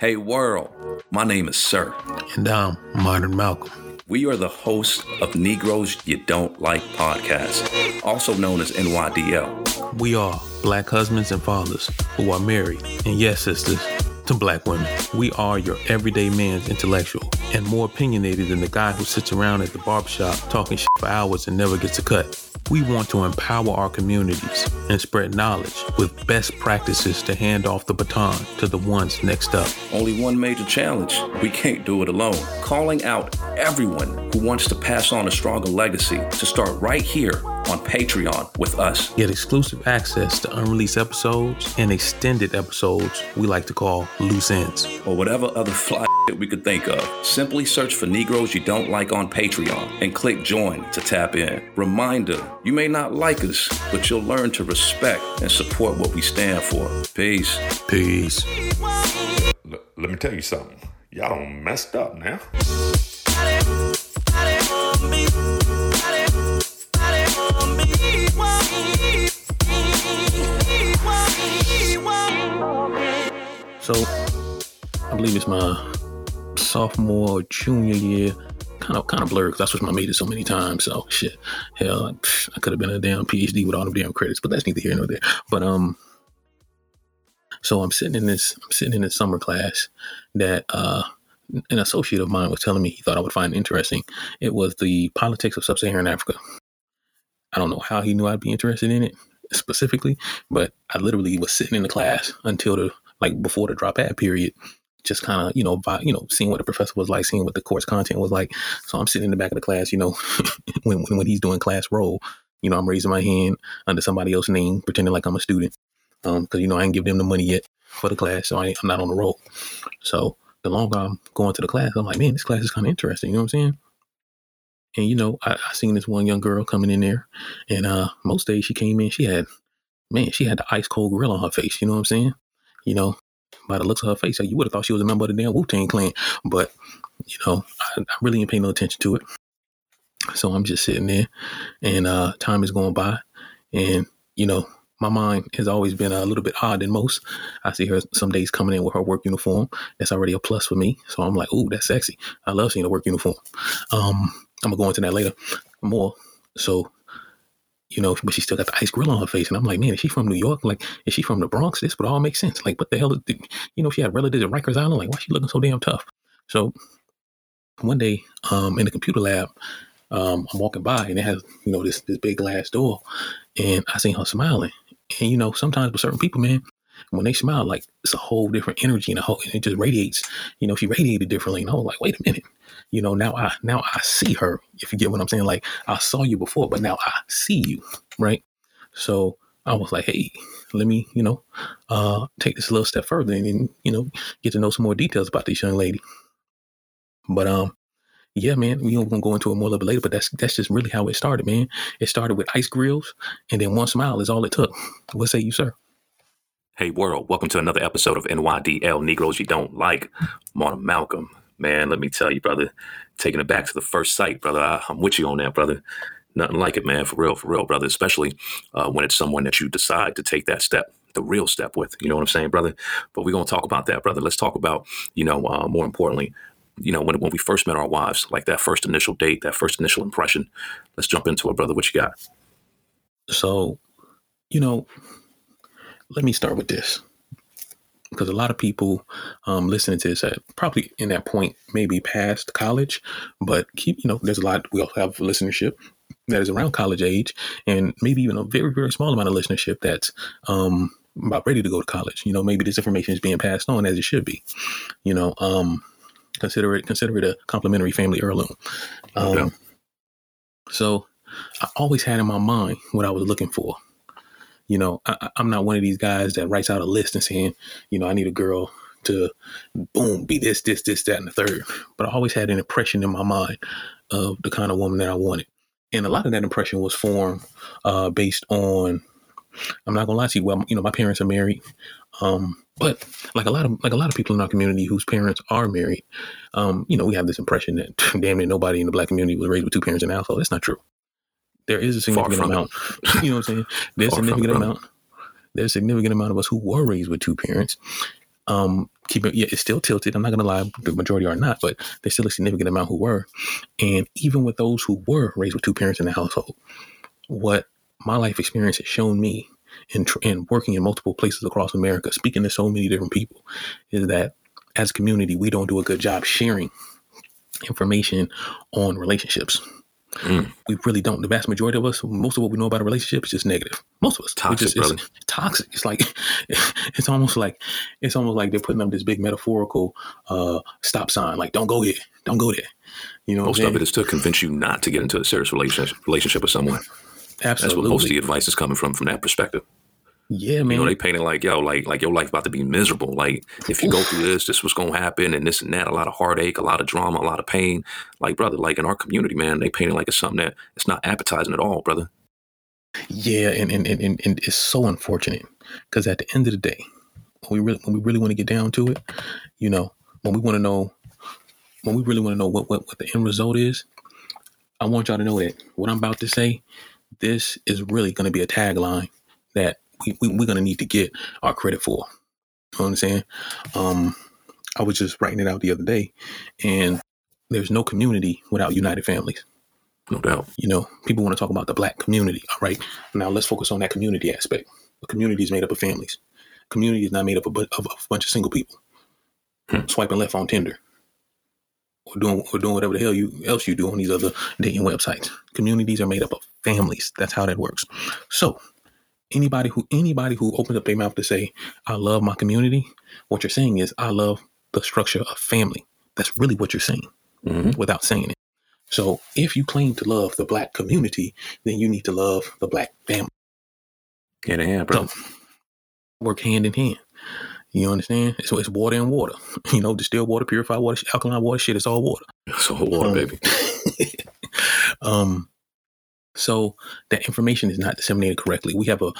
Hey world, my name is Sir. And I'm Modern Malcolm. We are the hosts of Negroes You Don't Like podcast, also known as NYDL. We are black husbands and fathers who are married, and yes, sisters, to black women. We are your everyday man's intellectual and more opinionated than the guy who sits around at the barbershop talking shit for hours and never gets a cut. We want to empower our communities and spread knowledge with best practices to hand off the baton to the ones next up. Only one major challenge we can't do it alone. Calling out everyone who wants to pass on a stronger legacy to start right here on Patreon with us. Get exclusive access to unreleased episodes and extended episodes we like to call loose ends. Or whatever other fly we could think of. Simply search for Negroes You Don't Like on Patreon and click join to tap in. Reminder you may not like us, but you'll learn to respect and support what we stand for. Peace. Peace. L- let me tell you something. Y'all don't messed up now. So, I believe it's my sophomore or junior year. Kind of, kind of blurred because I switched my major so many times. So shit, hell, I, could have been a damn PhD with all the damn credits, but that's neither here nor there. But um, so I'm sitting in this, I'm sitting in this summer class that uh, an associate of mine was telling me he thought I would find interesting. It was the politics of sub-Saharan Africa. I don't know how he knew I'd be interested in it specifically, but I literally was sitting in the class until the like before the drop ad period, just kind of you know by, you know seeing what the professor was like, seeing what the course content was like. So I'm sitting in the back of the class, you know, when, when when he's doing class roll, you know, I'm raising my hand under somebody else's name, pretending like I'm a student, um, because you know I ain't give them the money yet for the class, so I am not on the roll. So the longer I'm going to the class, I'm like, man, this class is kind of interesting. You know what I'm saying? And you know, I, I seen this one young girl coming in there, and uh, most days she came in, she had, man, she had the ice cold grill on her face. You know what I'm saying? You know, by the looks of her face, you would have thought she was a member of the damn Wu Tang Clan. But you know, I, I really ain't paying no attention to it. So I'm just sitting there, and uh, time is going by, and you know, my mind has always been a little bit odd than most. I see her some days coming in with her work uniform. That's already a plus for me. So I'm like, ooh, that's sexy. I love seeing a work uniform. Um, I'm gonna go into that later more. So, you know, but she still got the ice grill on her face, and I'm like, man, is she from New York? Like, is she from the Bronx? This would all make sense. Like, what the hell? Is, you know, she had relatives at Rikers Island. Like, why is she looking so damn tough? So, one day, um, in the computer lab, um, I'm walking by, and it has you know this this big glass door, and I seen her smiling. And you know, sometimes with certain people, man, when they smile, like it's a whole different energy and a whole, and it just radiates. You know, she radiated differently, and I was like, wait a minute you know now i now i see her if you get what i'm saying. Like i saw you before but now i see you right? So i was like hey let me you know uh take this a little step further and you know get to know some more details about this young lady. But um yeah man we are gonna go into it more a little bit later but that's that's just really how it started man. It started with ice grills and then one smile is all it took. What say you sir? Hey world, welcome to another episode of NYDL Negroes You Don't Like. I'm Malcolm man, let me tell you, brother, taking it back to the first sight, brother. I, am with you on that, brother. Nothing like it, man, for real, for real, brother. Especially uh, when it's someone that you decide to take that step, the real step with. You know what I'm saying, brother? But we're gonna talk about that, brother. Let's talk about, you know, uh, more importantly, you know, when when we first met our wives, like that first initial date, that first initial impression. Let's jump into it, brother. What you got? So, you know, let me start with this because a lot of people um, listening to this at probably in that point maybe past college, but keep you know there's a lot we also have listenership that is around college age, and maybe even a very very small amount of listenership that's um, about ready to go to college. You know, maybe this information is being passed on as it should be. You know, um, consider it consider it a complimentary family heirloom. Um, okay. So I always had in my mind what I was looking for. You know, I, am not one of these guys that writes out a list and saying, you know, I need a girl to boom, be this, this, this, that, and the third. But I always had an impression in my mind of the kind of woman that I wanted. And a lot of that impression was formed uh, based on, I'm not gonna lie to you, well, you know, my parents are married. Um, but like a lot of like a lot of people in our community whose parents are married, um, you know, we have this impression that damn near nobody in the black community was raised with two parents in the household. That's not true there is a significant amount. you know what I'm saying? There's a significant amount. There's a significant amount of us who were raised with two parents. Um, keep it. Yeah, it's still tilted. I'm not gonna lie, the majority are not, but there's still a significant amount who were. And even with those who were raised with two parents in the household, what my life experience has shown me in, tr- in working in multiple places across America, speaking to so many different people, is that as a community, we don't do a good job sharing information on relationships. Mm. We really don't. The vast majority of us, most of what we know about a relationship is just negative. Most of us, Toxic, just, it's toxic. It's like it's almost like it's almost like they're putting up this big metaphorical uh, stop sign, like "Don't go here, don't go there." You know, Most of it is to convince you not to get into a serious relationship relationship with someone. Absolutely, that's what most of the advice is coming from from that perspective. Yeah, man. You know, they painted like, yo, like like your life about to be miserable. Like if you go through this, this was gonna happen and this and that, a lot of heartache, a lot of drama, a lot of pain. Like, brother, like in our community, man, they painted like it's something that it's not appetizing at all, brother. Yeah, and and, and, and, and it's so unfortunate because at the end of the day, when we really when we really want to get down to it, you know, when we want to know, when we really want to know what, what what the end result is, I want y'all to know that what I'm about to say, this is really going to be a tagline that we, we we're going to need to get our credit for. You know what I'm saying? Um, I was just writing it out the other day, and there's no community without united families No doubt. you know, people want to talk about the black community. All right. Now let's focus on that community aspect. A community is made up of families. Community is not made up of, of, of a bunch of single people Hmm. swiping left on Tinder or doing or doing whatever the hell you else you do on these other dating websites. Communities are made up of families. That's how that works. So anybody who anybody who opens up their mouth to say, I love my community, what you're saying is I love the structure of family. That's really what you're saying hmm without saying it. So if you claim to love the black community, then you need to love the black family. Hand in hand, bro. So work hand in hand. You understand? So it's water and water. You know, distilled water, purified water, alkaline water, shit, it's all water. So water, Um, baby. um, so that information is not disseminated correctly. We have a,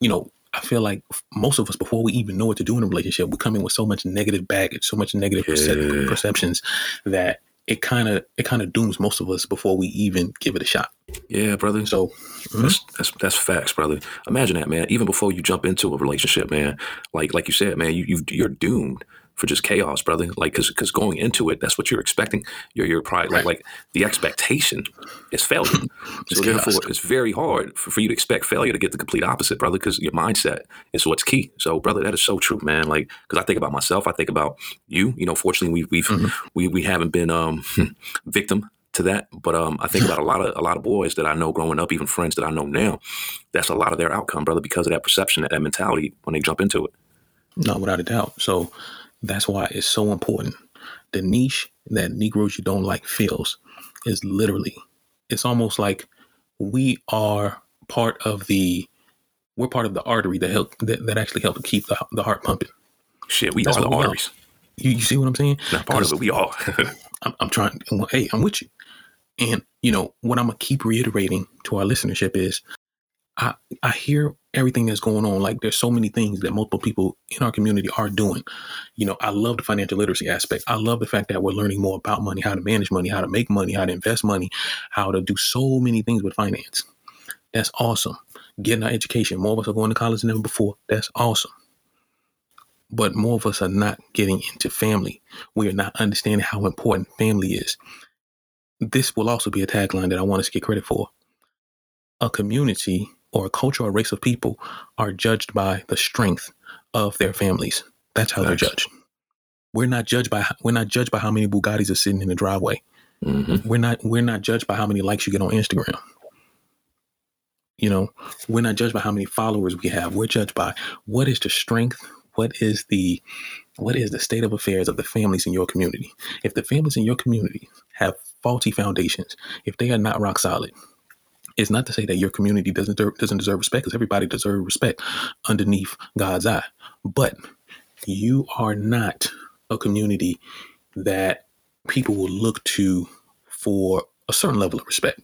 you know, I feel like most of us, before we even know what to do in a relationship, we come in with so much negative baggage, so much negative percep- perceptions that it kind of it kind of dooms most of us before we even give it a shot. Yeah, brother. So That's, mm-hmm. that's that's facts, brother. Imagine that, man. Even before you jump into a relationship, man, like like you said, man, you, you you're doomed for just chaos, brother. Like because because going into it, that's what you're expecting. You're you're probably like Right. like the expectation is failure. It's so chaos. therefore, it's very hard for, for you to expect failure to get the complete opposite, brother. Because your mindset is what's key. So, brother, that is so true, man. Like because I think about myself, I think about you. You know, fortunately, we we've Mhm. we we haven't been um victim to that. But um, I think about a lot of a lot of boys that I know growing up, even friends that I know now. That's a lot of their outcome, brother, because of that perception, that, that mentality when they jump into it. No, without a doubt. So that's why it's so important. The niche that Negroes you don't like fills is literally, it's almost like we are part of the, we're part of the artery that help that, that actually help to keep the, the heart pumping. Shit, we That's are the we are. arteries. You, you see what I'm saying? Not part of it. We are. I'm, I'm trying. Well, hey, I'm with you. And you know what I'm gonna keep reiterating to our listenership is, I I hear everything that's going on. Like there's so many things that multiple people in our community are doing. You know, I love the financial literacy aspect. I love the fact that we're learning more about money, how to manage money, how to make money, how to invest money, how to do so many things with finance. That's awesome. Getting our education. More of us are going to college than ever before. That's awesome. But more of us are not getting into family. We are not understanding how important family is. This will also be a tagline that I want us to get credit for. A community or a culture or race of people are judged by the strength of their families. That's how they're judged. We're not judged by we're not judged by how many Bugattis are sitting in the driveway. hmm We're not we're not judged by how many likes you get on Instagram. You know, we're not judged by how many followers we have. We're judged by what is the strength, what is the what is the state of affairs of the families in your community. If the families in your community have faulty foundations, if they are not rock solid, it's not to say that your community doesn't deserve, doesn't deserve respect because everybody deserves respect underneath God's eye. But you are not a community that people will look to for a certain level of respect,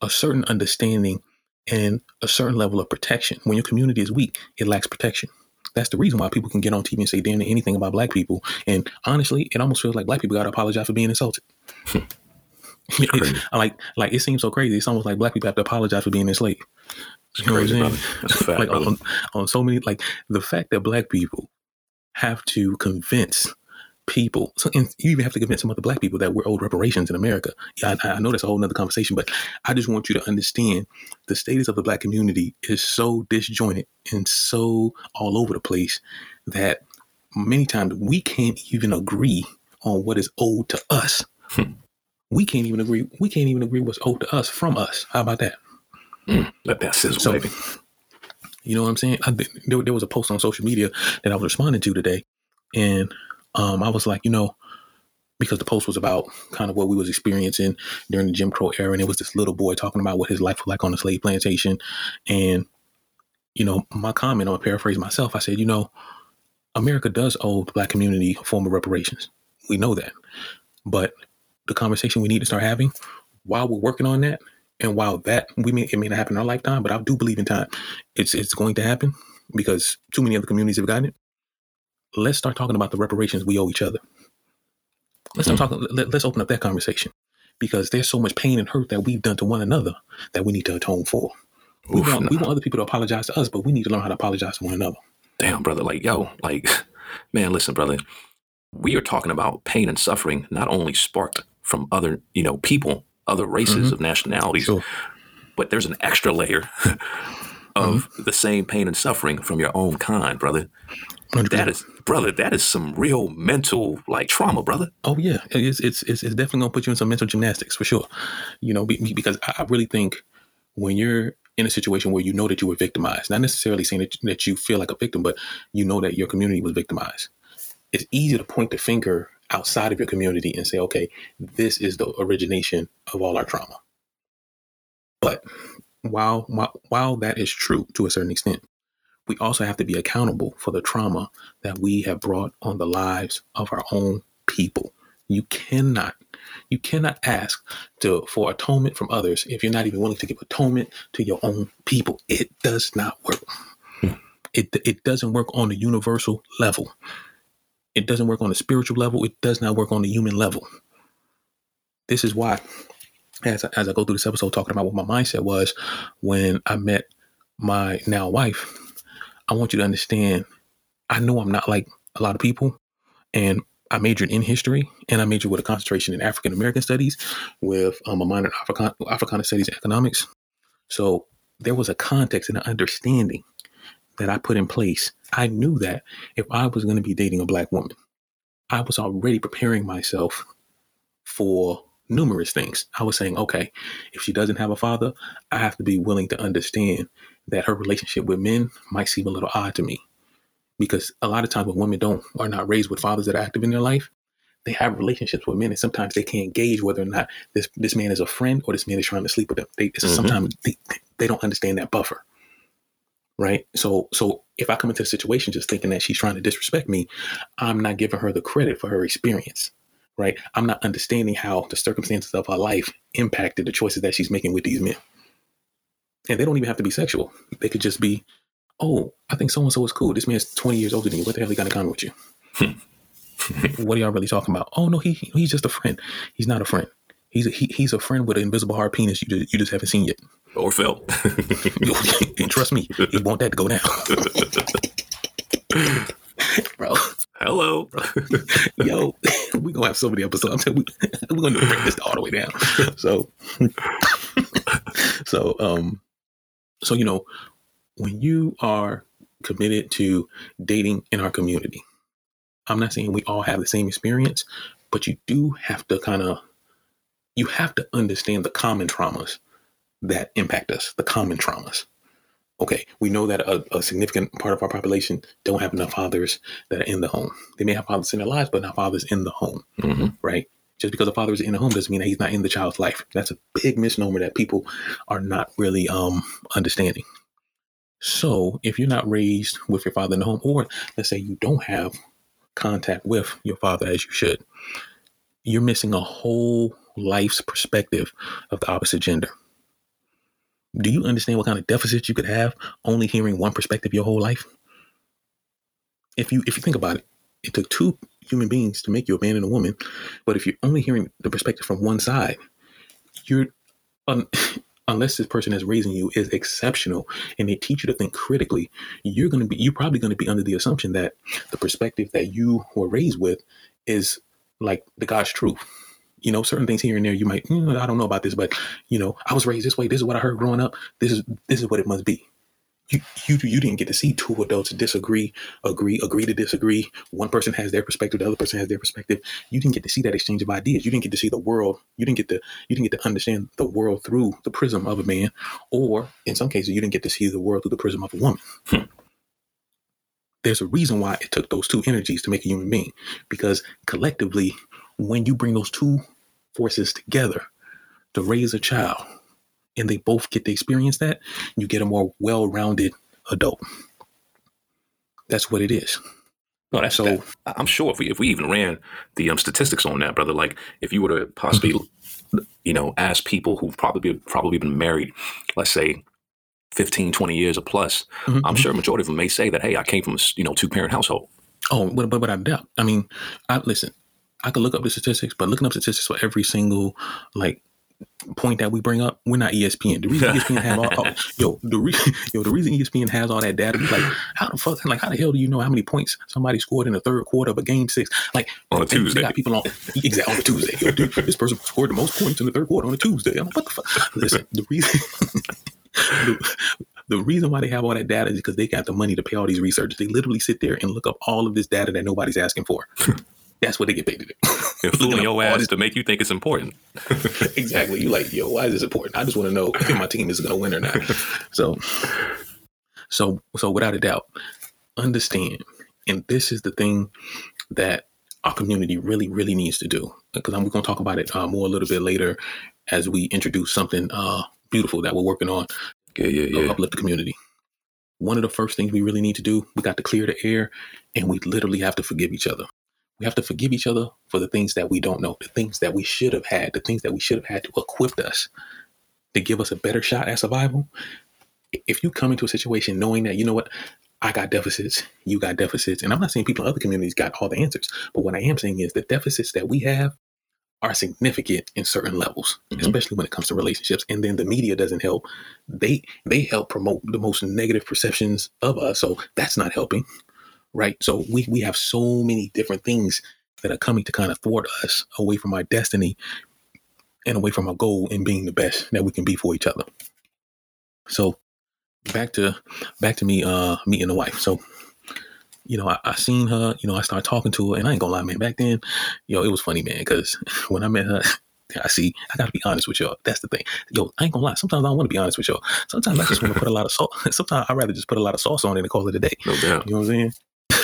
a certain understanding, and a certain level of protection. When your community is weak, it lacks protection. That's the reason why people can get on TV and say damn anything about black people. And honestly, it almost feels like black people got to apologize for being insulted. crazy. Like, like it seems so crazy. It's almost like black people have to apologize for being enslaved. You know what I'm saying? Fact, like on, on so many like the fact that black people have to convince people. So, and you even have to convince some other black people that we're owed reparations in America. Yeah, I, I know that's a whole nother conversation, but I just want you to understand the status of the black community is so disjointed and so all over the place that many times we can't even agree on what is owed to us. We can't even agree. We can't even agree what's owed to us from us. How about that? Mm, let that sizzle, So- baby. You know what I'm saying? I, there, there was a post on social media that I was responding to today, and um, I was like, you know, because the post was about kind of what we was experiencing during the Jim Crow era, and it was this little boy talking about what his life was like on a slave plantation, and you know, my comment, I'm gonna paraphrase myself. I said, you know, America does owe the black community a form of reparations. We know that, but the conversation we need to start having while we're working on that, and while that we may it may not happen in our lifetime, but I do believe in time it's it's going to happen because too many other communities have gotten it. Let's start talking about the reparations we owe each other. Let's start hmm. talking. Let, let's open up that conversation because there's so much pain and hurt that we've done to one another that we need to atone for. We Oof, want we want other people to apologize to us, but we need to learn how to apologize to one another. Damn, brother. Like, yo, like, man, listen, brother. We are talking about pain and suffering not only sparked from other, you know, people, other races mm-hmm. of nationalities, Sure. but there's an extra layer of mm-hmm. the same pain and suffering from your own kind, brother. 100%. That is, brother, that is some real mental like trauma, brother. Oh yeah, it's it's it's, definitely gonna put you in some mental gymnastics for sure. You know, be, be- because I I really think when you're in a situation where you know that you were victimized, not necessarily saying that, that you feel like a victim, but you know that your community was victimized. It's easy to point the finger outside of your community and say, okay, this is the origination of all our trauma. But while while, while that is true to a certain extent, we also have to be accountable for the trauma that we have brought on the lives of our own people. You cannot, you cannot ask to for atonement from others if you're not even willing to give atonement to your own people. It does not work. Hmm. It it doesn't work on the universal level. It doesn't work on the spiritual level. It does not work on the human level. This is why, as I, as I go through this episode, talking about what my mindset was when I met my now wife, I want you to understand. I know I'm not like a lot of people, and I majored in history, and I majored with a concentration in African American studies, with um, a minor in African Africana studies and economics. So there was a context and an understanding that I put in place. I knew that if I was going to be dating a black woman, I was already preparing myself for numerous things. I was saying, okay, if she doesn't have a father, I have to be willing to understand that her relationship with men might seem a little odd to me. Because a lot of times when women don't are not raised with fathers that are active in their life, they have relationships with men, and sometimes they can't gauge whether or not this this man is a friend or this man is trying to sleep with them. They Mhm. sometimes they, they don't understand that buffer, right? So so if I come into the situation just thinking that she's trying to disrespect me, I'm not giving her the credit for her experience, right? I'm not understanding how the circumstances of her life impacted the choices that she's making with these men, and they don't even have to be sexual. They could just be, oh, I think so and so is cool. This man's 20 years older than you. What the hell he got in common with you? Hmm. what are y'all really talking about? Oh no, he he's just a friend. He's not a friend. He's a, he, he's a friend with an invisible hard penis you just, you just haven't seen yet. Or felt. and trust me, you want that to go down, bro. Hello. Yo, we gonna have so many episodes. I'm we, we're gonna break this all the way down. So, so um, so you know, when you are committed to dating in our community, I'm not saying we all have the same experience, but you do have to kind of you have to understand the common traumas that impact us, the common traumas. Okay, we know that a, a significant part of our population don't have enough fathers that are in the home. They may have fathers in their lives, but not fathers in the home, hmm right? Just because a father is in the home doesn't mean that he's not in the child's life. That's a big misnomer that people are not really um, understanding. So, if you're not raised with your father in the home, or let's say you don't have contact with your father as you should, you're missing a whole life's perspective of the opposite gender. Do you understand what kind of deficit you could have only hearing one perspective your whole life? If you if you think about it, it took two human beings to make you a man and a woman, but if you're only hearing the perspective from one side, you're un- unless this person that's raising you is exceptional and they teach you to think critically, you're to be, you're probably to be under the assumption that the perspective that you were raised with is like the God's truth. You know, certain things here and there, you might, mm, I don't know about this, but you know, I was raised this way. This is what I heard growing up. This is this is what it must be you you you didn't get to see two adults disagree, agree, agree to disagree. One person has their perspective, the other person has their perspective. You didn't get to see that exchange of ideas. You didn't get to see the world. You didn't get to you didn't get to understand the world through the prism of a man, or in some cases, you didn't get to see the world through the prism of a woman. Hmm. There's a reason why it took those two energies to make a human being, because collectively, when you bring those two forces together to raise a child, and they both get to experience that, you get a more well-rounded adult. That's what it is. No, that's so. That, I'm sure if we if we even ran the um, statistics on that, brother, like if you were to possibly, mm-hmm. you know, ask people who've probably probably been married, let's say 15, 20 years or plus, mm-hmm. I'm mm-hmm. sure a majority of them may say that, hey, I came from a you know two parent household. Oh, but but, but I doubt. I mean, I listen. I could look up the statistics, but looking up statistics for every single like point that we bring up, we're not ESPN. The reason ESPN have all, all yo, the reason yo, the reason ESPN has all that data, like how the fuck, like how the hell do you know how many points somebody scored in the third quarter of a game six? Like on a Tuesday, got people on exactly on a Tuesday. Yo, dude, this person scored the most points in the third quarter on a Tuesday. I'm like, what the fuck? Listen, the reason. the, the reason why they have all that data is because they got the money to pay all these researchers. They literally sit there and look up all of this data that nobody's asking for. That's what they get paid to do. And fooling your ass to make you think it's important. exactly. You like, yo, why is this important? I just want to know if my team is going to win or not. So, so, so without a doubt, understand, and this is the thing that our community really, really needs to do. Because I'm going to talk about it uh, more a little bit later as we introduce something uh, beautiful that we're working on. Yeah, yeah, yeah. Uplift the community. One of the first things we really need to do, we got to clear the air, and we literally have to forgive each other. We have to forgive each other for the things that we don't know, the things that we should have had, the things that we should have had to equip us to give us a better shot at survival. If you come into a situation knowing that, you know what, I got deficits, you got deficits, and I'm not saying people in other communities got all the answers, but what I am saying is the deficits that we have are significant in certain levels, mm-hmm. especially when it comes to relationships. And then the media doesn't help. They they help promote the most negative perceptions of us. So that's not helping right? So we, we have so many different things that are coming to kind of thwart us away from our destiny and away from our goal in being the best that we can be for each other. So back to back to me uh meeting the wife. So you know, I, I seen her, you know, I started talking to her and I ain't gonna lie, man, back then, yo, it was funny, man, because when I met her, I see, I gotta be honest with y'all. That's the thing. Yo, I ain't gonna lie. Sometimes I don't want to be honest with y'all. Sometimes I just want to put a lot of salt. Sometimes I'd rather just put a lot of sauce on it and call it a day. No doubt. You know what I'm saying?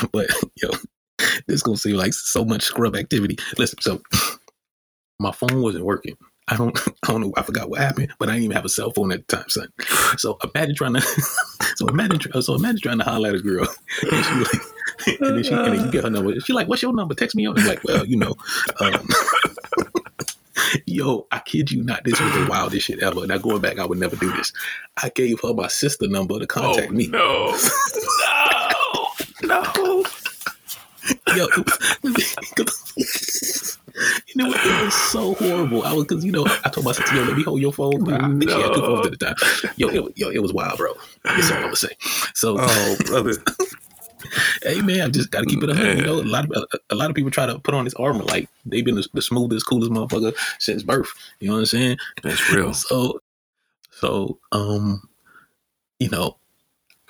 but yo, this gonna seem like so much scrub activity. Listen, so my phone wasn't working. I don't, I don't know. I forgot what happened, but I didn't even have a cell phone at the time, son. So imagine trying to, so imagine, so imagine trying to holler at a girl, and she like, and then she, and then you get her number. She like, "What's your number? Text me on." I'm like, well, you know, um, yo, I kid you not, this was the wildest shit ever. Now going back, I would never do this. I gave her my sister number to contact oh, me. No, no, no. Yo, you know what? It was so horrible. I was because you know I told my sister, "Yo, let me hold your phone." But I think no. she had two phones at the time. Yo, it, yo, it was wild, bro. That's all I'm gonna say. So, oh, brother. hey man, I just got to keep it up. You know, a lot of a, a, lot of people try to put on this armor like they've been the, the, smoothest, coolest motherfucker since birth. You know what I'm saying? That's real. So, so um, you know,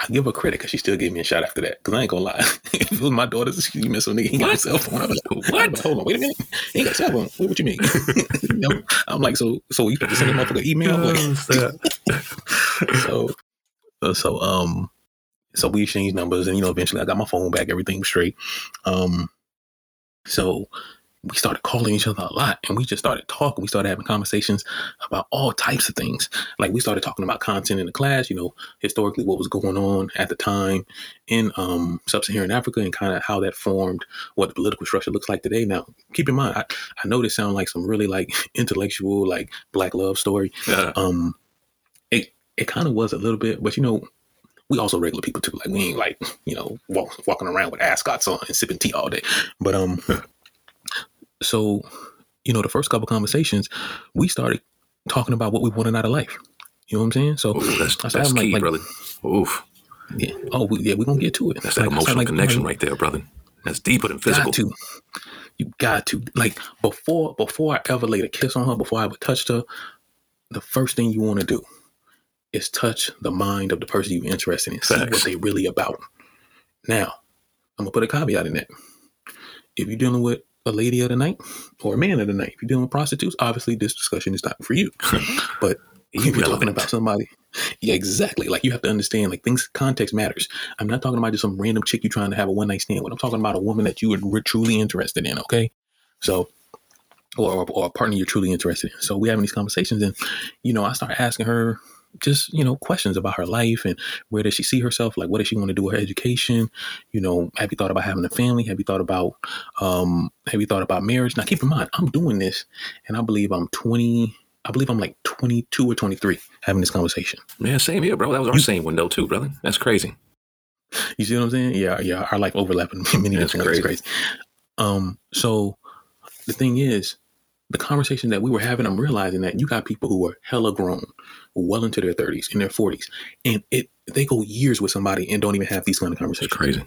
I give her credit because she still gave me a shot after that. Because I ain't gonna lie, if it was my daughter's, she met some nigga, he got a cell phone. I was like, what? Hold on, wait a minute, he ain't got a cell phone. What, what you mean? you know, I'm like, so, so you supposed to send a motherfucker email? so, uh, so, um, so we exchanged numbers, and you know, eventually I got my phone back, everything was straight. Um, so we started calling each other a lot and we just started talking. We started having conversations about all types of things. Like we started talking about content in the class, you know, historically what was going on at the time in um, sub-Saharan Africa and kind of how that formed what the political structure looks like today. Now, keep in mind, I, I know this sounds like some really like intellectual, like black love story. Yeah. Um, it, it kind of was a little bit, but you know, we also regular people too. Like we ain't like, you know, walk, walking around with ascots on and sipping tea all day. But um so, you know, the first couple conversations, we started talking about what we wanted out of life. You know what I'm saying? So Ooh, that's I said, that's I'm like- key, like, brother. Oof, Yeah. Oh, we, yeah, we're gonna get to it. that's that Like, said, emotional like, connection right there, brother. That's deeper than physical. Got to. You got to. Like before before I ever laid a kiss on her, before I ever touched her, the first thing you want to do is touch the mind of the person you're interested in. See Facts. what they really about. Now, I'm gonna put a caveat in that. If you're dealing with a lady of the night or a man of the night, if you're dealing with prostitutes, obviously this discussion is not for you. But if you're talking about somebody, yeah, exactly. Like you have to understand, like things, context matters. I'm not talking about just some random chick you're trying to have a one night stand with. I'm talking about a woman that you are truly interested in. Okay, so or, or or a partner you're truly interested in. So we having these conversations, and you know, I start asking her just you know questions about her life and where does she see herself like what does she want to do with her education you know have you thought about having a family have you thought about um have you thought about marriage now keep in mind i'm doing this and i believe i'm 20 i believe i'm like 22 or 23 having this conversation Man, same here, bro. That was our same window too, brother. That's crazy. You see what I'm saying? Yeah, yeah. Our life overlapping in many That's different ways. It's crazy. crazy. Um, so the thing is, the conversation that we were having, I'm realizing that you got people who are hella grown, well into their 30s, in their 40s, and it they go years with somebody and don't even have these kind of It's conversations. crazy.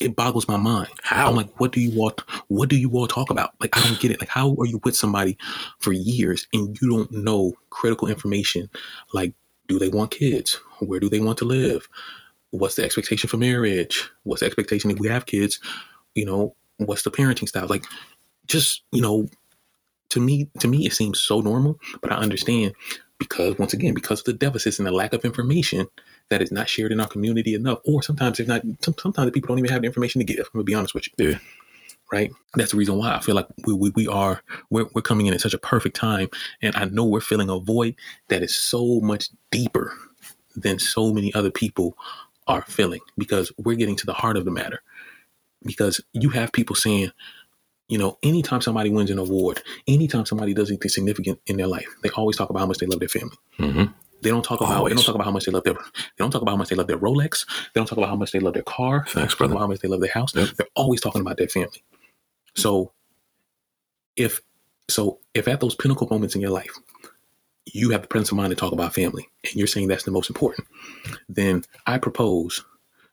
It boggles my mind. How? I'm like, what do you all what do you all talk about? Like, I don't get it. Like, how are you with somebody for years and you don't know critical information? Like, do they want kids? Where do they want to live? What's the expectation for marriage? What's the expectation if we have kids? You know, what's the parenting style? Like, just you know, to me, to me, it seems so normal, but I understand because once again, because of the deficits and the lack of information that is not shared in our community enough, or sometimes there's not. Sometimes the people don't even have the information to give. I'm gonna be honest with you Yeah. right? That's the reason why I feel like we, we, we are we're, we're coming in at such a perfect time, and I know we're filling a void that is so much deeper than so many other people are filling because we're getting to the heart of the matter. Because you have people saying, you know, anytime somebody wins an award, anytime somebody does anything significant in their life, they always talk about how much they love their family. hmm They don't talk about they don't talk about how much they love their they don't talk about how much they love their Rolex. They don't talk about how much they love their car. Facts, They don't talk brother. about how much they love their house. Yep. They're always talking about their family. So if so if at those pinnacle moments in your life you have the presence of mind to talk about family and you're saying that's the most important, then I propose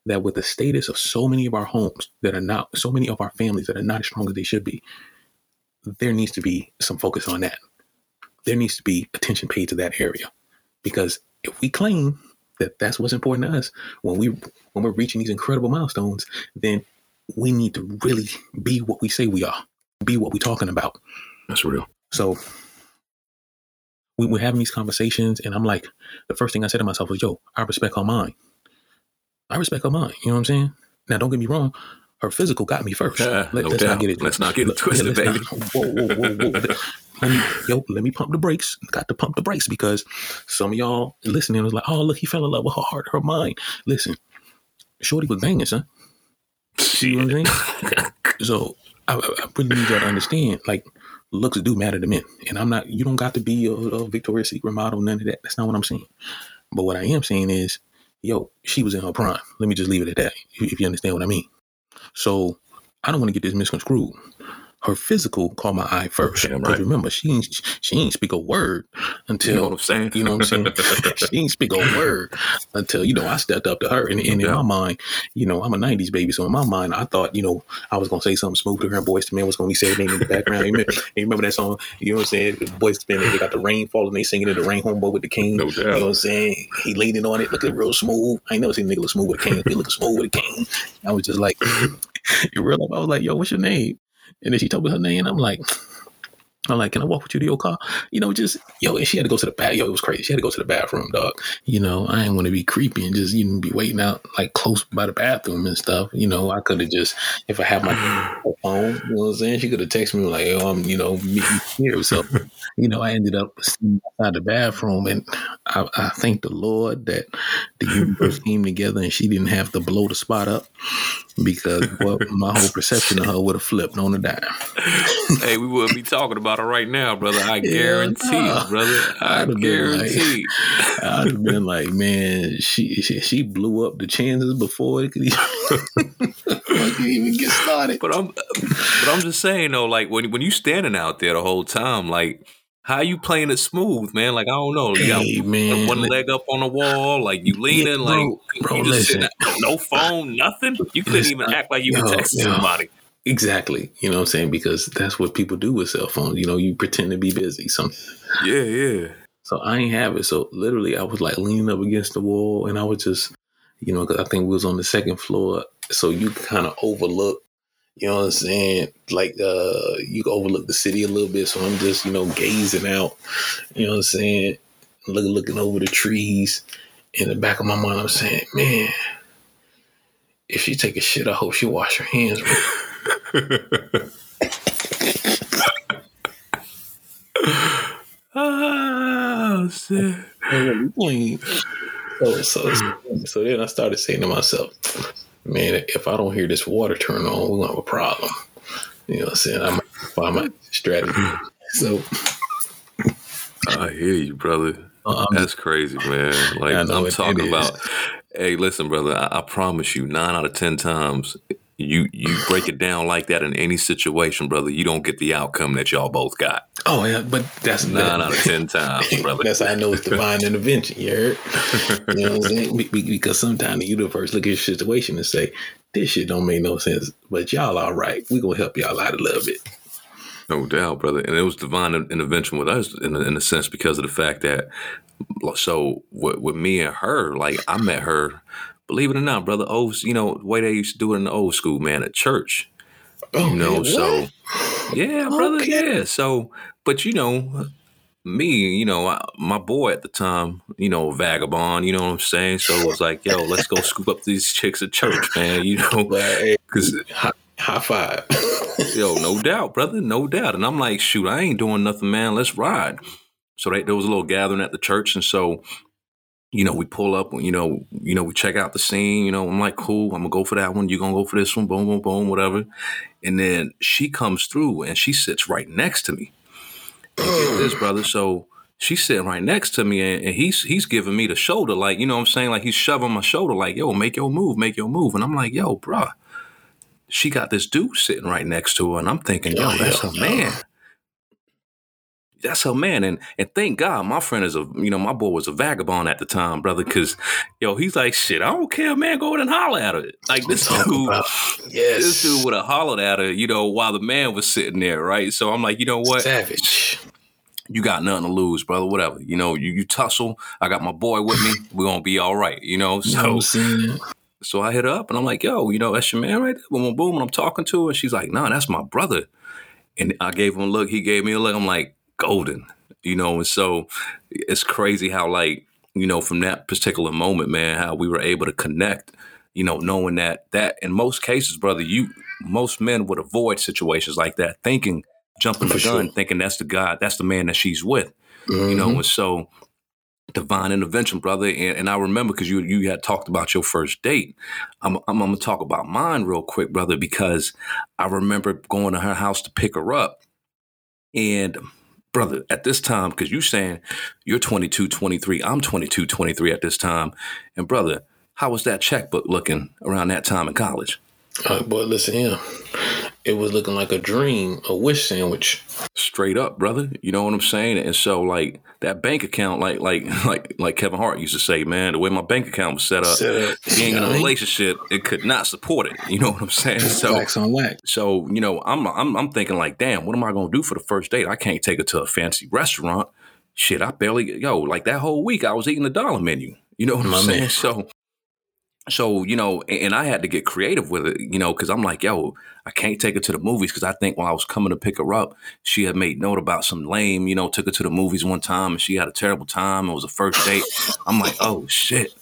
that with the status of so many of our homes that are not so many of our families that are not as strong as they should be, there needs to be some focus on that. There needs to be attention paid to that area because if we claim that that's what's important to us when we when we're reaching these incredible milestones, then we need to really be what we say we are, be what we're talking about. That's real. So we we're having these conversations, and I'm like, the first thing I said to myself was, "Yo, I respect her mind. I respect her mind." You know what I'm saying? Now, don't get me wrong. Her physical got me first. Yeah, Let, us not get it. Let's not get it twisted, baby. not- whoa, whoa, whoa, whoa. Let- let me, yo, let me pump the brakes. Got to pump the brakes because some of y'all listening was like, "Oh, look, he fell in love with her heart, her mind." Listen, Shorty was banging, son. You know what I'm saying? So I, I I really need y'all to understand, like, looks do matter to men. And I'm not, you don't got to be a, a Victoria's Secret model, none of that. That's not what I'm saying. But what I am saying is, yo, she was in her prime. Let me just leave it at that, if you understand what I mean. So I don't want to get this misconstrued. Her physical caught my eye first. Because right. remember, she ain't, she ain't speak a word until You know what I'm saying? you know what I'm saying? she ain't speak a word until, you know, I stepped up to her. And, and in my mind, you know, I'm a 90s baby. So in my mind, I thought, you know, I was going to say something smooth to her. Boyz II Men was going to be serenading in the background. You remember, you remember that song? You know what I'm saying? Boyz II Men, they got the rain falling. They singing in the rain homeboy with the king. No You know what I'm saying? He leaning on it, looking real smooth. I ain't never seen a nigga look smooth with a cane. He looking smooth with a cane. I was just like, you real I was like, yo, what's your name? And then she told me her name. I'm like, I'm like, can I walk with you to your car? You know, just yo, and she had to go to the bath. Yo, it was crazy. She had to go to the bathroom, dog. You know, I didn't want to be creepy and just even be waiting out like close by the bathroom and stuff. You know, I could have just if I had my phone, you know what I'm saying? She could have texted me like, yo, I'm, you know, meet me here. So, you know, I ended up sitting outside the bathroom and I, I thank the Lord that the universe came together and she didn't have to blow the spot up because well, my whole perception of her would have flipped on a dime. hey, we wouldn't be talking about it right now, brother. I guarantee it, brother. I I'd have been like- I'd have been like, man, she, she she blew up the chances before it could even, before it could even get started. But I'm, but I'm just saying though, like when when you standing out there the whole time, like how you playing it smooth, man? Like I don't know. You got Hey, man, one leg up on the wall, like you leaning, Yeah, like bro, bro, you just listen. no phone, nothing. You couldn't Listen, even act like you were yo, texting yo. somebody. Exactly. You know what I'm saying? Because that's what people do with cell phones. You know, you pretend to be busy. Some Yeah, yeah. so I ain't have it. So literally, I was like leaning up against the wall, and I was just, you know, because I think we was on the second floor, so you kind of overlook. You know what I'm saying? Like uh, you can overlook the city a little bit. So I'm just, you know, gazing out. You know what I'm saying? Looking, looking over the trees. In the back of my mind, I'm saying, man, if she take a shit, I hope she wash her hands. oh shit. Queen. So, so, so then I started saying to myself, man, if I don't hear this water turn on, we're gonna have a problem. You know what I'm saying? I might find my strategy. So I hear you, brother. um, That's crazy, man. Like know I'm talking about. Hey, listen, brother. I, I promise you, nine out of ten times, you you break it down like that in any situation, brother. You don't get the outcome that y'all both got. oh yeah, but that's Nine out of ten times, brother. That's how I know it's divine intervention. You heard? You know what I'm saying? Be- be- Because sometimes the universe look at your situation and say, "This shit don't make no sense," but y'all all right. We gonna help y'all out a little bit. No doubt, brother. And it was divine intervention with us in a, in a sense because of the fact that, so with, with me and her, like I met her, believe it or not, brother. Old, you know, the way they used to do it in the old school, man, at church. Oh, You know, man, so yeah, brother, Okay. yeah. So, but you know, me, you know, I, my boy at the time, you know, vagabond, you know what I'm saying? So it was like, yo, let's go scoop up these chicks at church, man. You know, because high, high five. Yo, no doubt, brother, no doubt. And I'm like, shoot, I ain't doing nothing, man. Let's ride. So they, there was a little gathering at the church, and so, you know, we pull up, you know, you know, we check out the scene. You know, I'm like, cool, I'm gonna go for that one. you're gonna go for this one? Boom, boom, boom, whatever. And then she comes through, and she sits right next to me. And get this, brother. So she's sitting right next to me, and, and he's he's giving me the shoulder, like you know, what I'm saying, like he's shoving my shoulder, like, yo, make your move, make your move. And I'm like, yo, bruh she got this dude sitting right next to her, and I'm thinking, yo, Oh, that's her no. man. That's her man, and and thank God, my friend is a you know my boy was a vagabond at the time, brother. Because yo, he's like, shit, I don't care, man. Go ahead and holler at her. Like this dude, yes. this dude would have hollered at her, you know, while the man was sitting there, right? So I'm like, you know what? Savage. You got nothing to lose, brother. Whatever, you know, you you tussle. I got my boy with me. We're gonna be all right, you know. You know So so I hit her up and I'm like, yo, you know, that's your man right there. Boom, boom, boom. And I'm talking to her. And she's like, nah, that's my brother. And I gave him a look. He gave me a look. I'm like, golden, you know? And so it's crazy how, like, you know, from that particular moment, man, how we were able to connect, you know, knowing that, that in most cases, brother, you, most men would avoid situations like that, thinking, jumping the For gun, sure. thinking that's the guy, that's the man that she's with you know Mhm. and so divine intervention brother and, and i remember because you you had talked about your first date I'm, I'm, I'm gonna talk about mine real quick brother because i remember going to her house to pick her up and brother at this time because you're saying you're 22 23 i'm 22 23 at this time. And brother how was that checkbook looking around that time in college Uh, boy, listen here. It was looking like a dream, a wish sandwich. straight up brother you know what i'm saying and so like that bank account like like like like kevin hart used to say man the way my bank account was set up Set up. being in a relationship it could not support it you know what i'm saying so wax on wax. so you know i'm i'm, I'm thinking like damn what am i going to do for the first date i can't take her to a fancy restaurant shit i barely yo like that whole week i was eating the dollar menu you know what My i'm saying man. so so you know and, i had to get creative with it you know because i'm like yo i can't take her to the movies because i think when i was coming to pick her up she had made note about some lame you know took her to the movies one time and she had a terrible time. It was a first date. I'm like oh shit.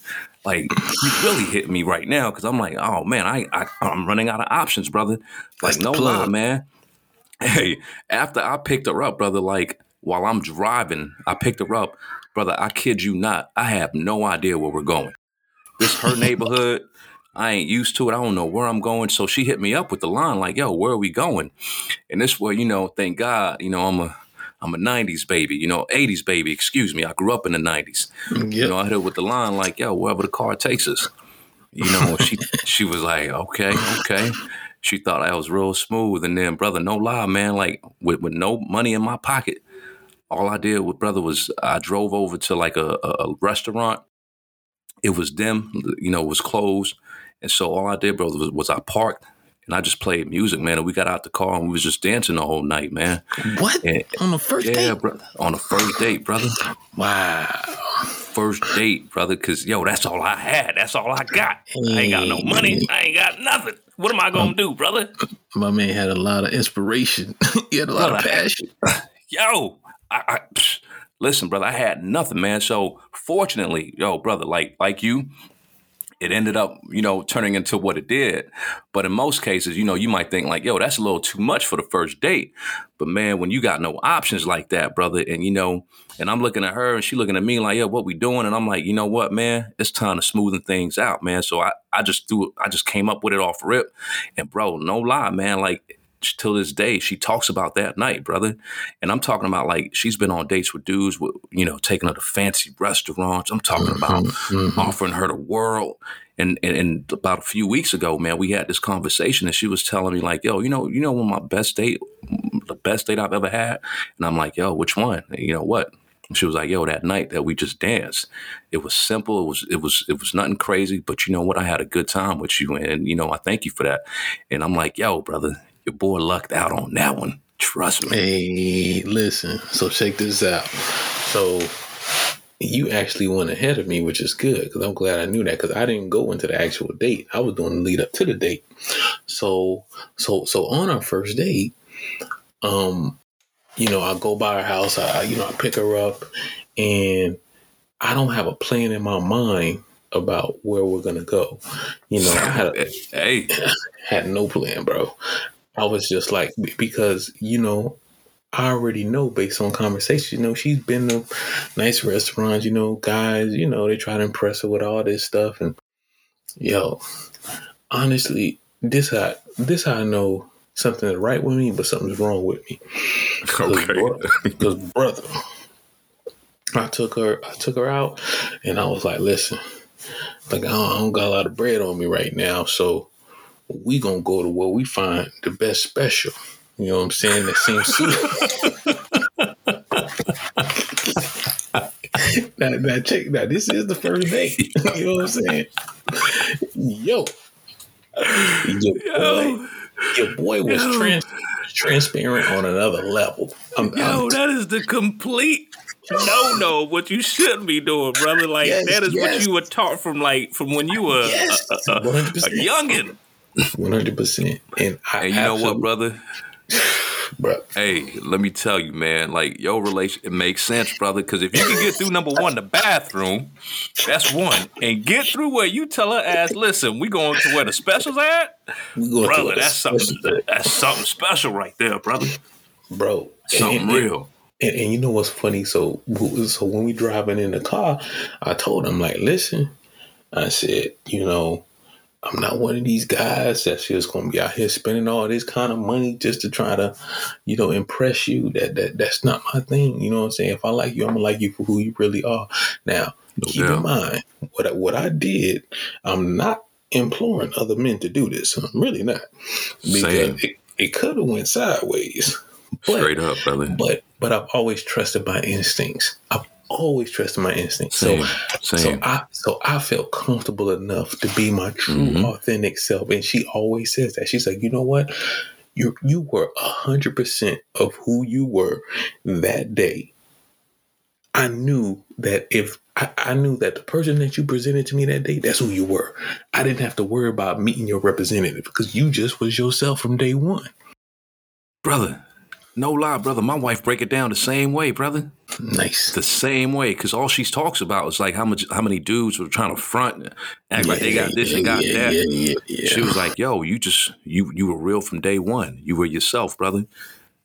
Like you really hit me right now because i'm like oh man I, I i'm running out of options brother. Like no lie man. Hey after i picked her up brother like while i'm driving i picked her up. Brother i kid you not i have no idea where we're going this her neighborhood. I ain't used to it. I don't know where I'm going. So she hit me up with the line like, "Yo, where are we going?" And this where you know, thank God, you know, I'm a I'm a '90s baby, you know, '80s baby. Excuse me, I grew up in the '90s. Mm, yep. You know, I hit her with the line like, "Yo, wherever the car takes us." You know, she she was like, "Okay, okay." She thought I was real smooth, and then brother, no lie, man, like with with no money in my pocket, all I did with brother was I drove over to like a, a, a restaurant. It was dim, you know, it was closed. And so all I did, brother, was, was I parked and I just played music, man. And we got out the car and we was just dancing the whole night, man. What? And- On the first yeah, date? brother. On the first date, brother. Wow. First date, brother. Cause yo, that's all I had. That's all I got. I ain't got no money. I ain't got nothing. What am I gonna do, brother? My man had a lot of inspiration. he had a lot of passion. yo, I, I listen, brother, I had nothing, man. So fortunately, yo, brother, like like you, it ended up, you know, turning into what it did. But in most cases, you know, you might think like, yo, that's a little too much for the first date. But man, when you got no options like that, brother, and you know, and I'm looking at her and she looking at me like, yo, what we doing? And I'm like, you know what, man, it's time to smoothen things out, man. So I, I just threw I just came up with it off rip. And bro, no lie, man, like till this day, she talks about that night, brother. And I'm talking about like she's been on dates with dudes with, you know, taking her to fancy restaurants. I'm talking about Mhm. offering her the world. And, and and about a few weeks ago, man, we had this conversation, and she was telling me like, "Yo, you know, you know, when my best date, the best date I've ever had," and I'm like, "Yo, which one? And you know what?" And she was like, "Yo, that night that we just danced, it was simple. It was it was it was nothing crazy, but you know what? I had a good time with you, and you know, I thank you for that." And I'm like, "Yo, brother, your boy lucked out on that one. Trust me." Hey, listen. So check this out. So you actually went ahead of me, which is good because I'm glad I knew that because I didn't go into the actual date. I was doing the lead up to the date. So so so on our first date, um, you know, I go by her house. I you know I pick her up, and I don't have a plan in my mind about where we're gonna go. You know, I had a, hey, had no plan, bro. I was just like because you know I already know based on conversation. You know, she's been to nice restaurants. You know, guys. You know, they try to impress her with all this stuff, and yo, honestly, this how this how I know something's right with me, but something's wrong with me. okay, Because brother, I took her, I took her out, and I was like, listen, like I don't, I don't got a lot of bread on me right now, so we gonna go to where we find the best special. You know what I'm saying? That seems now, now check. Now this is the first date. you know what I'm saying? Yo, your boy, your boy was Yo. trans- transparent on another level. I'm, Yo, I'm that is the complete no no what you shouldn't be doing, brother. Like Yes, that is yes. what you were taught from like from when you were a- Yes, a, a, a, 100%. youngin. One hundred percent. And I And you know what, brother? bro? Hey, let me tell you, man. Like your relation, it makes sense, brother. Because if you can get through number one, the bathroom, that's one, and get through where you tell her ass, listen, we going to where the specials at, We going brother. That's something. special- That's something special right there, brother. bro. Something and, and- real. And, and you know what's funny? So, so when we driving in the car, I told him like, listen, I said, you know, I'm not one of these guys that's just gonna be out here spending all this kind of money just to try to, you know, impress you. That that that's not my thing. You know what I'm saying? If I like you, I'm gonna like you for who you really are. Now, No keep doubt. in mind what I, what I did. I'm not imploring other men to do this. I'm really not because Same. it, it could have went sideways. But- Straight up, brother. but but I've always trusted my instincts. I've always trusted my instincts. Same. So so I so I felt comfortable enough to be my true Mhm. authentic self. And she always says that. She's like, you know what? You you were a hundred percent of who you were that day. I knew that if I, I knew that the person that you presented to me that day, that's who you were. I didn't have to worry about meeting your representative because you just was yourself from day one. brother. No lie, brother. My wife break it down the same way, brother. Nice. The same way, because all she talks about is like how much, how many dudes were trying to front, act like they got this and got yeah, that. Yeah, yeah, yeah. She was like, "Yo, you just you you were real from day one. You were yourself, brother.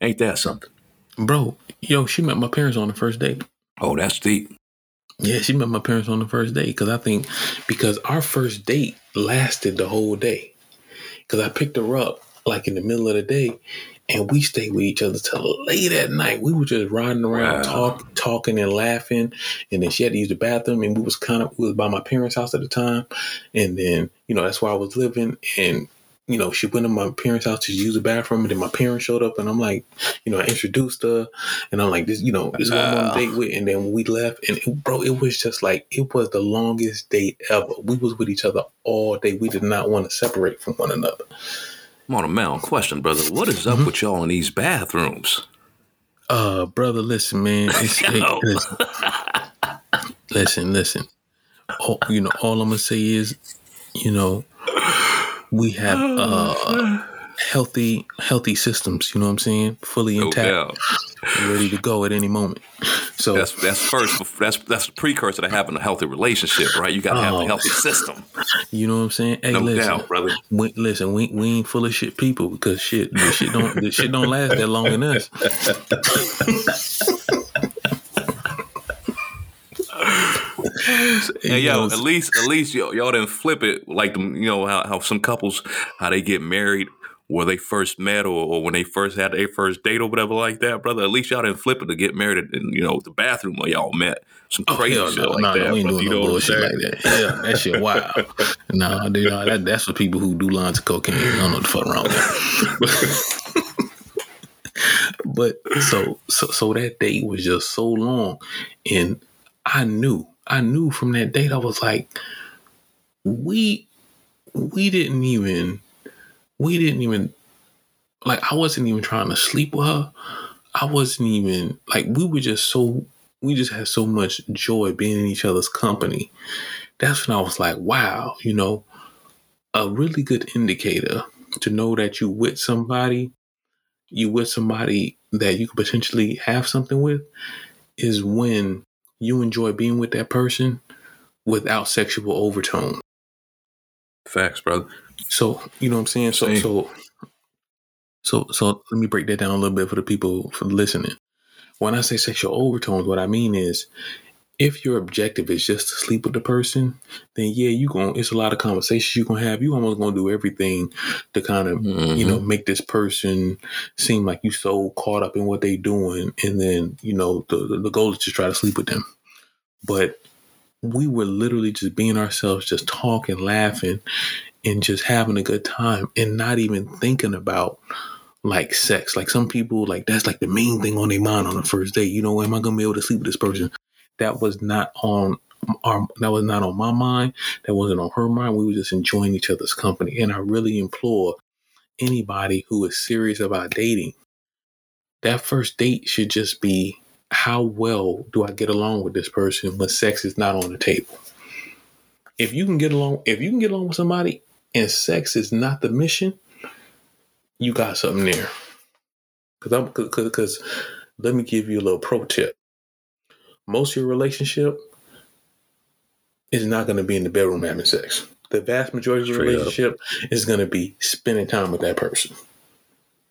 Ain't that something?" Bro, yo, she met my parents on the first date. Oh, that's deep. Yeah, she met my parents on the first date because I think because our first date lasted the whole day. Because I picked her up like in the middle of the day, and we stayed with each other till late at night. We were just riding around, Wow. talk, talking and laughing. And then she had to use the bathroom, and we was kind of we was by my parents' house at the time. And then you know that's where I was living, and you know, she went to my parents' house to use the bathroom, and then my parents showed up, and I'm like, you know, I introduced her, and I'm like, this, you know, this is what I'm on a date with, and then we left, and it, bro, it was just like it was the longest date ever. We was with each other all day. We did not want to separate from one another. I'm on a mountain. Question, brother. What is up with y'all in these bathrooms? Uh, brother, listen, man. It's, it, listen, listen, listen. All, you know, all I'm gonna say is, you know, we have uh healthy, healthy systems. You know what I'm saying? Fully intact, doubt. ready to go at any moment. So That's that's first. That's that's the precursor to having a healthy relationship, right? You got to have Oh. a healthy system. you know what I'm saying? Hey, No listen, doubt, brother. We, listen, we, we ain't full of shit people because shit, this shit don't this shit don't last that long in us. Hey, yo, at least at least y'all, y'all didn't flip it like them. You know how, how some couples how they get married where they first met or, or when they first had their first date or whatever like that, brother. At least y'all didn't flip it to get married in you know the bathroom where y'all met. Some Oh, crazy hell shit no, like nah, that. we ain't doing You no know bullshit like that. Yeah, that shit wild. nah, dude, nah, that, that's for people who do lines of cocaine. I don't know what the fuck wrong with that. but so, so, so that date was just so long, and I knew, I knew from that date, I was like, we, we didn't even, we didn't even, like, I wasn't even trying to sleep with her. I wasn't even like we were just so we just had so much joy being in each other's company. That's when I was like, wow, you know, a really good indicator to know that you with somebody, you with somebody that you could potentially have something with is when you enjoy being with that person without sexual overtone. Facts, brother. So, you know what I'm saying? So Same. so so so let me break that down a little bit for the people for listening. When I say sexual overtones, what I mean is if your objective is just to sleep with the person, then yeah, you going it's a lot of conversations you gonna have. You almost gonna do everything to kind of you know mm-hmm. make this person seem like you so caught up in what they doing, and then you know the the- the goal is to try to sleep with them. But we were literally just being ourselves, just talking, laughing, and just having a good time, and not even thinking about like sex. Like some people, like that's like the main thing on their mind on the first date. You know, am I gonna be able to sleep with this person? That was not on our. That was not on my mind. That wasn't on her mind. We were just enjoying each other's company. And I really implore anybody who is serious about dating, that first date should just be how well do I get along with this person when sex is not on the table. If you can get along, if you can get along with somebody and sex is not the mission, you got something there. Cause I'm cause, cause, let me give you a little pro tip. Most of your relationship is not going to be in the bedroom having sex. The vast majority of your Straight up. relationship is going to be spending time with that person.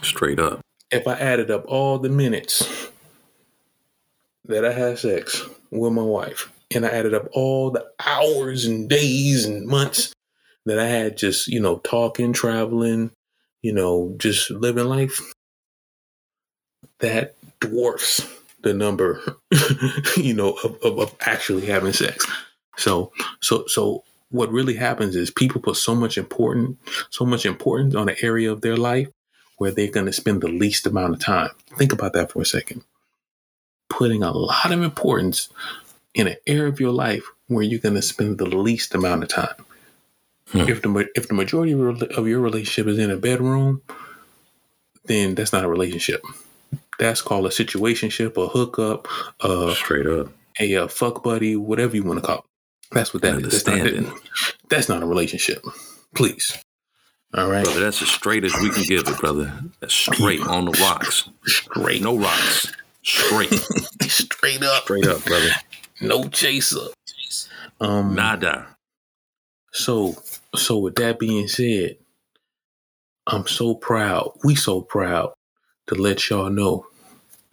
Straight up. If I added up all the minutes that I had sex with my wife, and I added up all the hours and days and months that I had just, you know, talking, traveling, you know, just living life, that dwarfs the number, you know, of, of, of actually having sex. So, so, so what really happens is people put so much important, so much importance on an area of their life where they're going to spend the least amount of time. Think about that for a second. Putting a lot of importance in an area of your life where you're going to spend the least amount of time. Hmm. If the if the majority of your- relationship is in a bedroom, then that's not a relationship. That's called a situationship, a hookup, uh, Straight up. a, uh fuck buddy, whatever you want to call it. That's what that That's not, understanding. that's not a relationship. Please. All right. Brother, that's as straight as we can give it, brother. That's straight on the rocks. Straight. No rocks. Straight. Straight up. Straight up, brother. No chaser. Um, Nada. So, so with that being said, I'm so proud. We so proud to let y'all know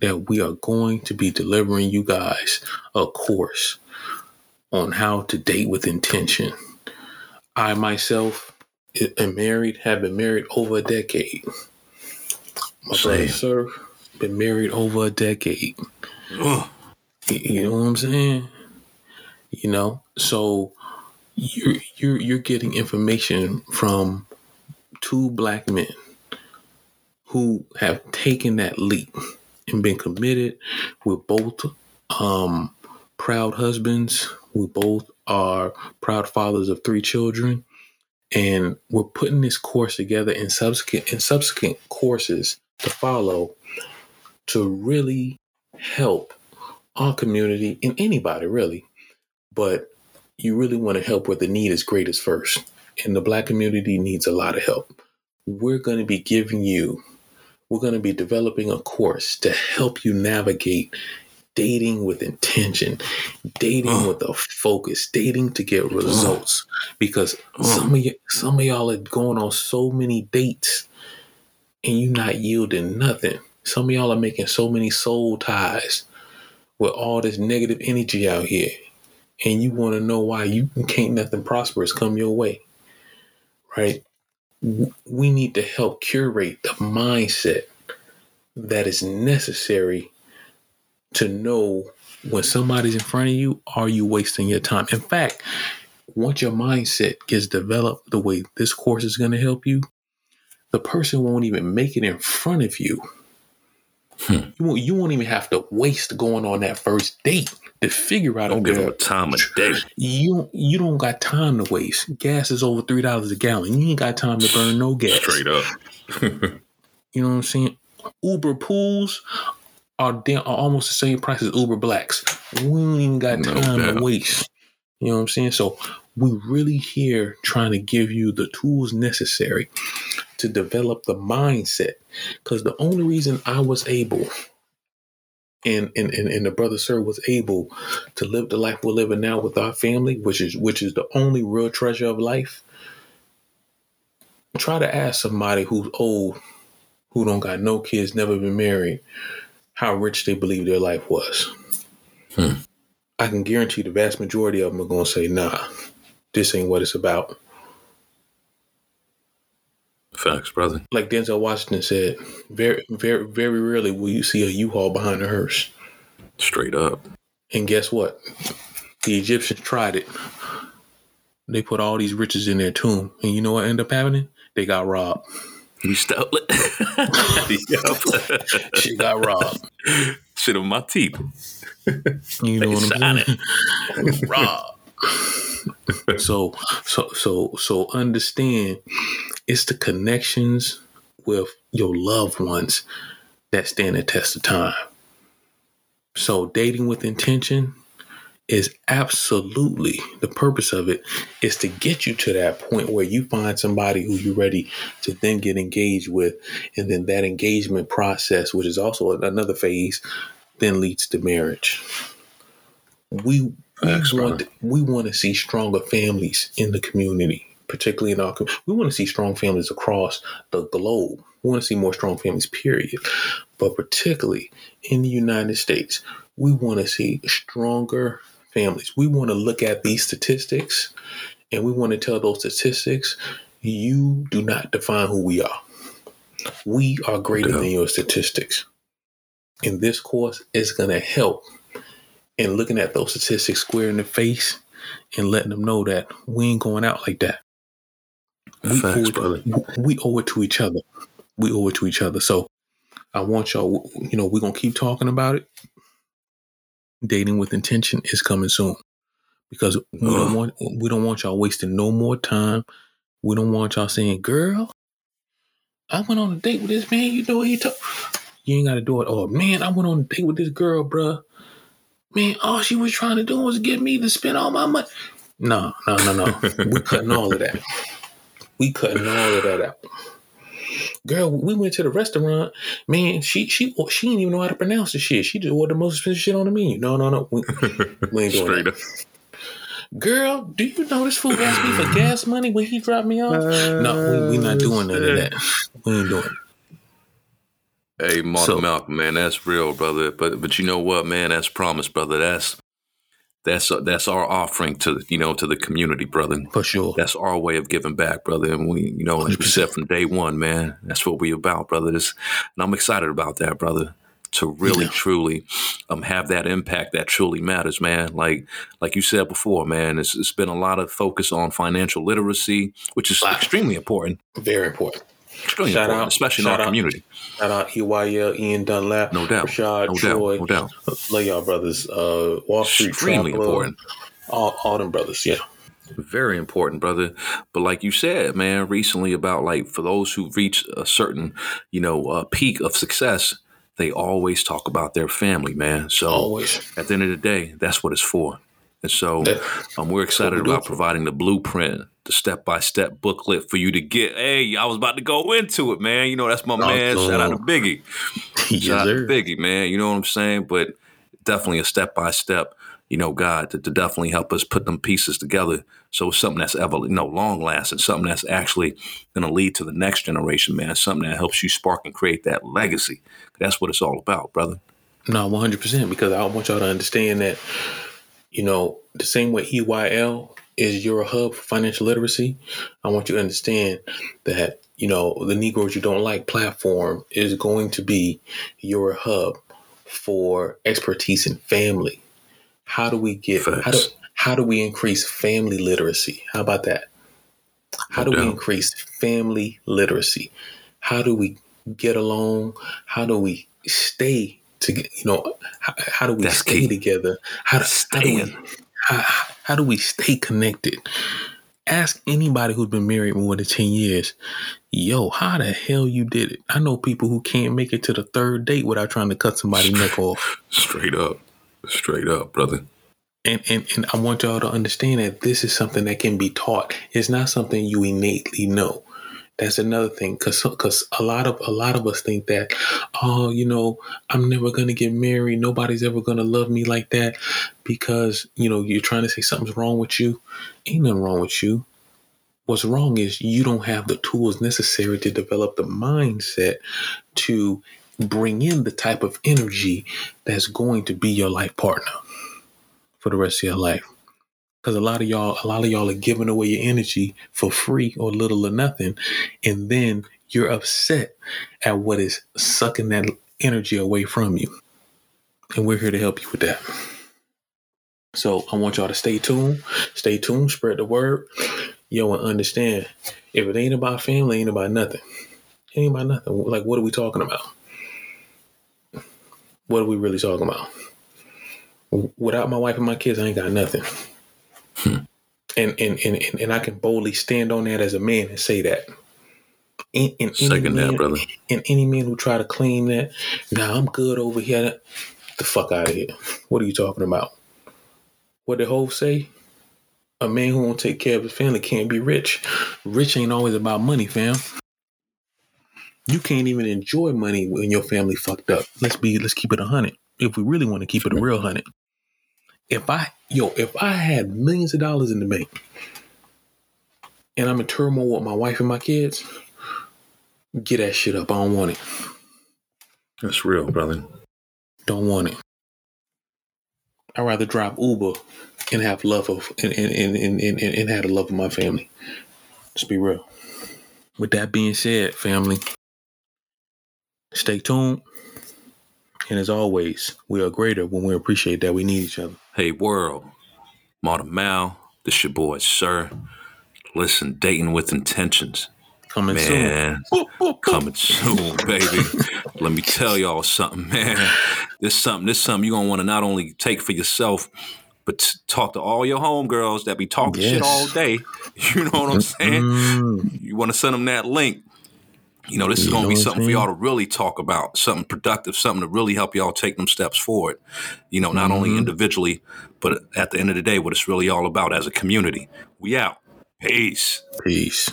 that we are going to be delivering you guys a course on how to date with intention. I myself am married, have been married over a decade. My brother sir, been married over a decade. You know what I'm saying? You know, so you're you're you're getting information from two black men who have taken that leap and been committed. We're both um, proud husbands. We both are proud fathers of three children. And we're putting this course together in subsequent in subsequent courses to follow to really help our community and anybody really. But you really want to help where the need is greatest first. And the black community needs a lot of help. We're going to be giving you, we're going to be developing a course to help you navigate dating with intention, dating uh, with a focus, dating to get results. Uh, because uh, some of y- some of y'all are going on so many dates and you not yielding nothing. Some of y'all are making so many soul ties with all this negative energy out here. And you want to know why you can't nothing prosperous come your way. Right? We need to help curate the mindset that is necessary to know when somebody's in front of you, are you wasting your time? In fact, once your mindset gets developed the way this course is going to help you, the person won't even make it in front of you Hmm. You, won't, you won't even have to waste going on that first date to figure out. Don't give them a time of day. You you don't got time to waste. Gas is over three dollars a gallon. You ain't got time to burn no gas. Straight up. you know what I'm saying? Uber pools are, damn, are almost the same price as Uber blacks. We ain't even got time no to waste. You know what I'm saying? So we really here trying to give you the tools necessary to develop the mindset. Because the only reason I was able and, and, and, and the brother sir was able to live the life we're living now with our family, which is which is the only real treasure of life. Try to ask somebody who's old, who don't got no kids, never been married, how rich they believe their life was. Hmm. I can guarantee the vast majority of them are gonna say, nah, this ain't what it's about. Facts, brother. Like Denzel Washington said, very, very, very rarely will you see a U-Haul behind a hearse. Straight up. And guess what? The Egyptians tried it. They put all these riches in their tomb, and you know what ended up happening? They got robbed. You stole it. she got robbed. Shit on my teeth. You know what I'm saying? robbed. so so so so understand it's the connections with your loved ones that stand the test of time. So dating with intention is absolutely the purpose of it is to get you to that point where you find somebody who you're ready to then get engaged with and then that engagement process which is also another phase then leads to marriage we we want we want to see stronger families in the community, particularly in our. community. We want to see strong families across the globe. We want to see more strong families, period. But particularly in the United States, we want to see stronger families. We want to look at these statistics, and we want to tell those statistics, you do not define who we are. We are greater than your statistics. And this course is going to help and looking at those statistics square in the face and letting them know that we ain't going out like that. We, Facts, owe it, we owe it to each other. We owe it to each other. So I want y'all, you know, we're going to keep talking about it. Dating with intention is coming soon because we don't want we don't want y'all wasting no more time. We don't want y'all saying, "Girl, I went on a date with this man. You know he told." You ain't got to do it. Oh man, I went on a date with this girl, bruh. Man, all she was trying to do was get me to spend all my money. No, no, no, no. we cutting all of that. We cutting all of that out. Girl, we went to the restaurant. Man, she she she didn't even know how to pronounce the shit. She just ordered the most expensive shit on the menu. No, no, no. We, we ain't doing that. Girl, do you know this fool asked me for gas money when he dropped me off? Uh, no, we, we not doing none of that. We ain't doing it. Hey, Modern so, Malcolm, man, that's real, brother. But but you know what, man, that's promise, brother. That's that's that's our offering to you know to the community, brother. For sure, that's our way of giving back, brother. And we, you know, like we said from day one, man, that's what we about, brother. This, and I'm excited about that, brother. to really Yeah. truly um, have that impact that truly matters, man. Like like you said before, man, it's, it's been a lot of focus on financial literacy, which is extremely important. Very important. Extremely Shout important, out- especially in our out. community. Shout out EYL, Ian Dunlap, No doubt. Rashad, No Troy, doubt. No doubt. love y'all brothers. Uh, Wall Street Extremely Trapper, important. All, all them brothers, yeah. Very important, brother. But like you said, man, recently about like for those who reach a certain, you know, uh, peak of success, they always talk about their family, man. So Always. at the end of the day, that's what it's for. And so um, we're excited about providing the blueprint, the step by step booklet for you to get. Hey, I was about to go into it, man. You know, that's my man. Shout out to Biggie. yes, Shout out to. Biggie, man. You know what I'm saying? But definitely a step by step, you know, God to, to definitely help us put them pieces together. So it's something that's ever, you know, long lasting, something that's actually going to lead to the next generation, man. Something that helps you spark and create that legacy. That's what it's all about, brother. No, one hundred percent. Because I want y'all to understand that, you know, the same way EYL is your hub for financial literacy. I want you to understand that you know the Negroes You Don't Like platform is going to be your hub for expertise in family. How do we get? How do how do we increase family literacy? How about that? How do we increase family literacy? How do we get along? How do we stay together? You know, how, how do we That's stay key. together? How, do- how do we how, how do we stay connected? Ask anybody who's been married more than 10 years, yo, how the hell you did it? I know people who can't make it to the third date without trying to cut somebody's neck off. Straight up. Straight up, brother. And, and and I want y'all to understand that this is something that can be taught. It's not something you innately know. That's another thing, because because a lot of a lot of us think that, oh, you know, I'm never gonna get married. Nobody's ever gonna love me like that, because you know you're trying to say something's wrong with you. Ain't nothing wrong with you. What's wrong is you don't have the tools necessary to develop the mindset to bring in the type of energy that's going to be your life partner for the rest of your life. Because a lot of y'all, a lot of y'all are giving away your energy for free or little or nothing, and then you're upset at what is sucking that energy away from you. And we're here to help you with that. So I want y'all to stay tuned, stay tuned, spread the word. Yo, and understand if it ain't about family, ain't about nothing. Ain't about nothing. Like, what are we talking about? What are we really talking about? Without my wife and my kids, I ain't got nothing. And, and and and and I can boldly stand on that as a man and say that. And, and any Second that, man- brother. And any man who try to claim that, nah, I'm good over here. The fuck out of here. What are you talking about? What did Hove say? A man who won't take care of his family can't be rich. Rich ain't always about money, fam. You can't even enjoy money when your family fucked up. Let's be let's keep it a hundred. If we really want to keep it a real hundred. If I yo, if I had millions of dollars in the bank and I'm in turmoil with my wife and my kids, get that shit up. I don't want it. That's real, brother. Don't want it. I'd rather drop Uber and have love of and and, and, and, and, and have the love of my family. Let's be real. With that being said, family, stay tuned. And as always, we are greater when we appreciate that we need each other. Hey, world. Modern Mal, this your boy, sir. Listen, dating with intentions. Coming Man, soon. coming soon, baby. Let me tell y'all something, man. This something, this something you're gonna want to not only take for yourself, but t- talk to all your homegirls that be talking shit all day. You know what I'm saying? Mm, You want to send them that link. You know, this is going to be something for y'all to really talk about, something productive, something to really help y'all take them steps forward. You know, not only Mhm. individually, but at the end of the day, what it's really all about as a community. We out. Peace. peace.